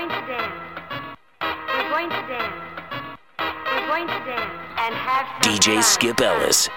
going to dance. We're going to dance. We're going to dance and have DJ fun. Skip Ellis.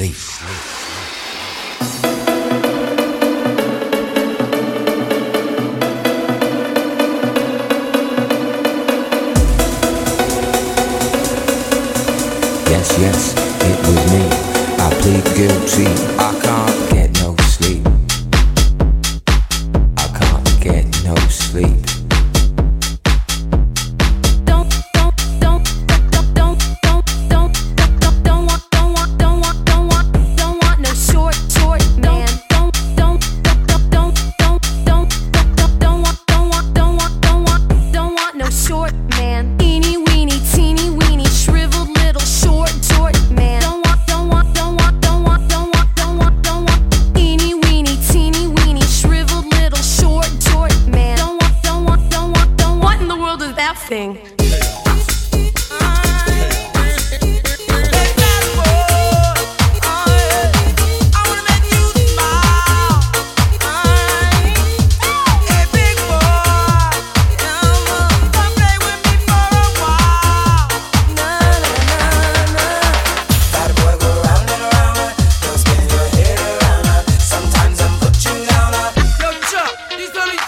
sleep. Yes, yes, it was me. I plead guilty.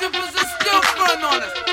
Egypt was a still front on us.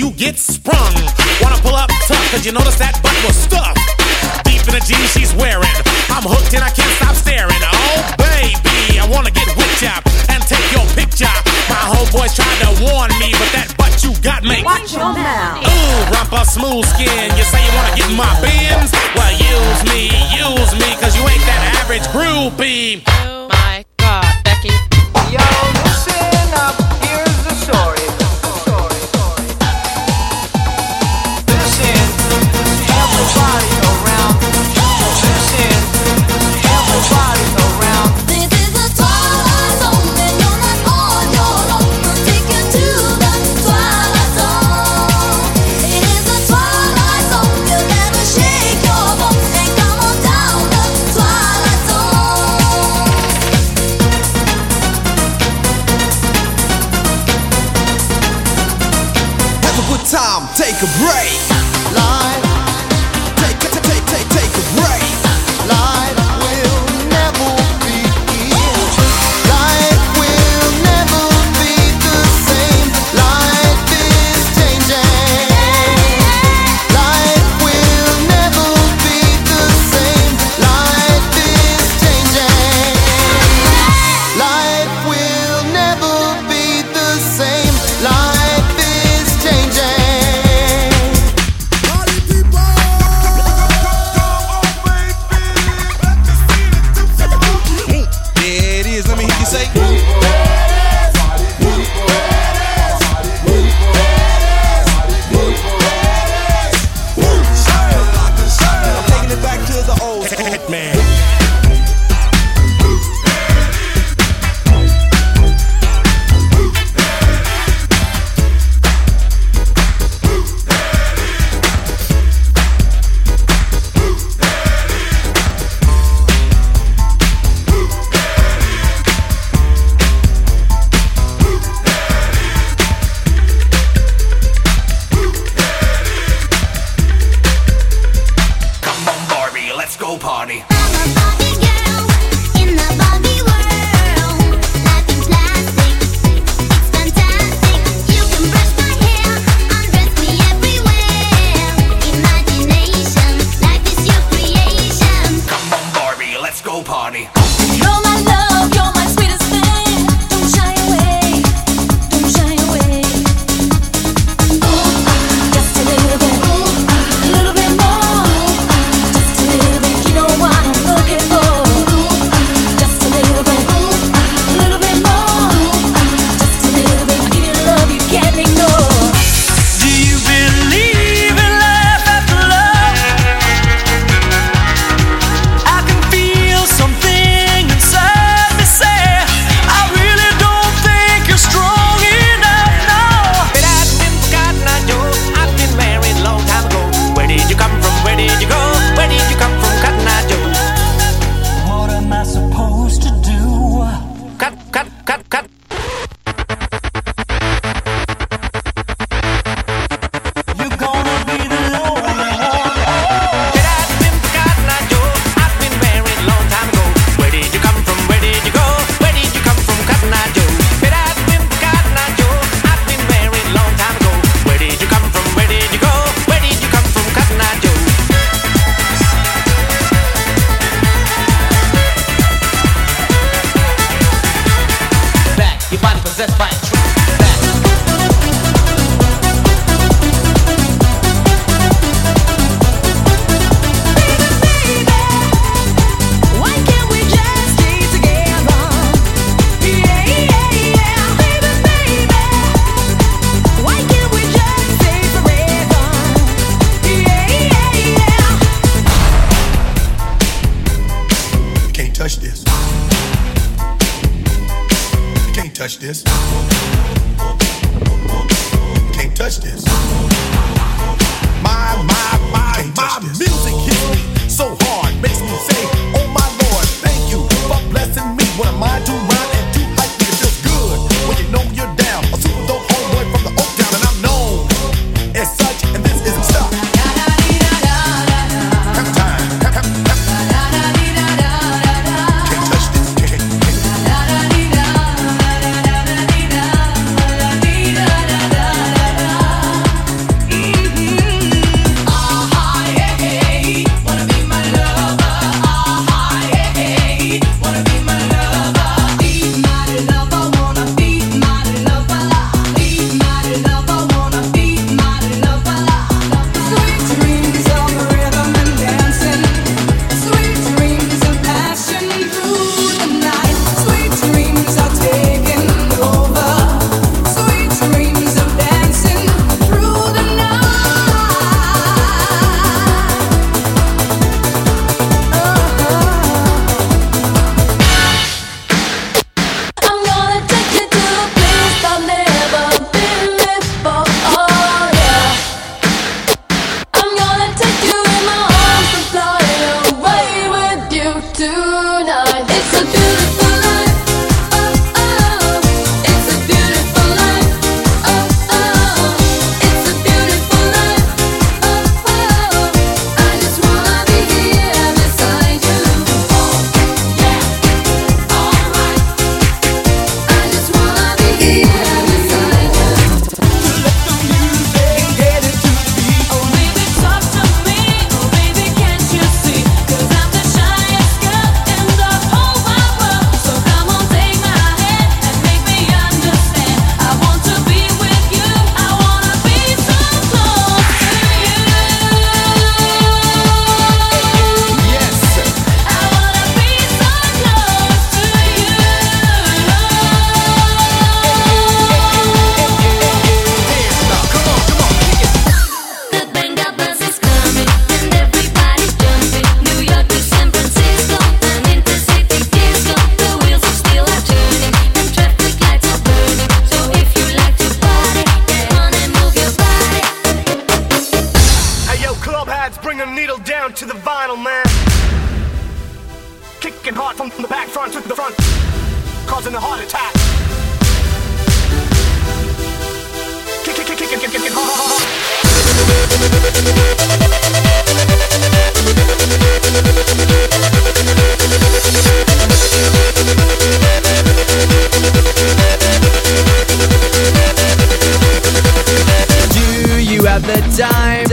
you get sprung. Wanna pull up tough, cause you notice that butt was stuffed. Deep in the jeans she's wearing. I'm hooked and I can't stop staring. Oh, baby, I wanna get whipped up and take your picture. My homeboys tried to warn me, but that butt you got me. Watch your mouth. Ooh, rumpa smooth skin. You say you wanna get in my Benz? Well, use me, use me, cause you ain't that average groupie. good time, take a break. Life. let's go party. touch this. Can't touch this. pads, bring a needle down to the vinyl, man. Kicking hard from the back front to the front, causing a heart attack. Do you have the time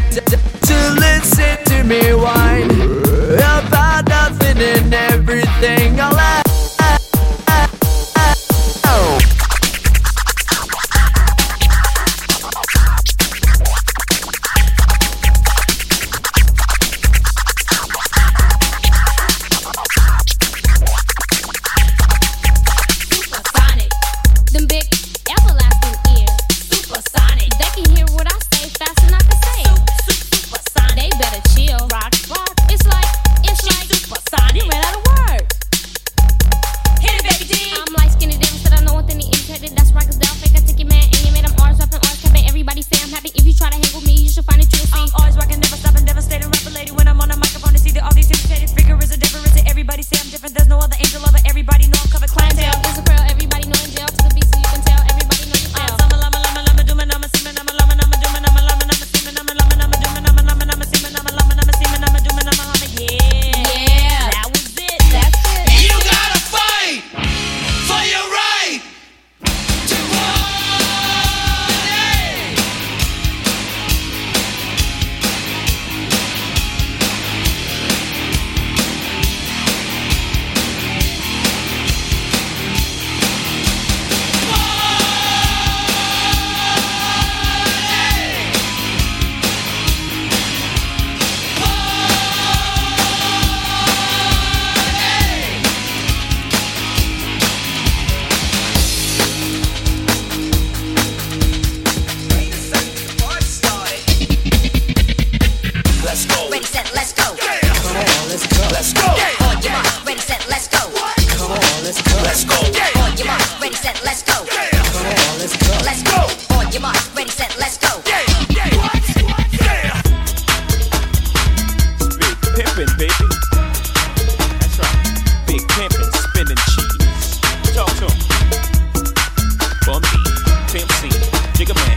Pimp C, Jigga Man.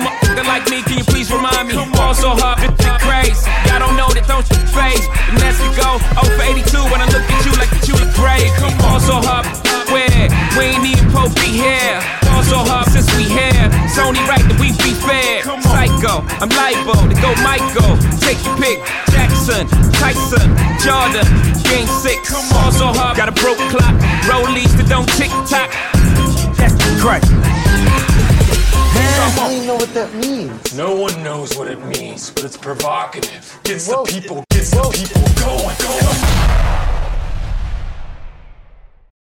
a like me, can you please remind me? Fall so hard, bitch, crazy. Y'all don't know that, don't you face? And that's we go, oh for 82 when I look at you like that you look great. Ball so hard, where? We ain't even Pope be here. Ball so hard since we here. It's only right that we be fair. Psycho, I'm libo to go Michael. Take your pick. Jackson, Tyson, Jordan, Game 6. Ball so hard, got a broke clock. Rollies that don't tick tock. That's the crack. I don't even know what that means. No one knows what it means, but it's provocative. Gets Whoa. the people, gets Whoa. the people going, going.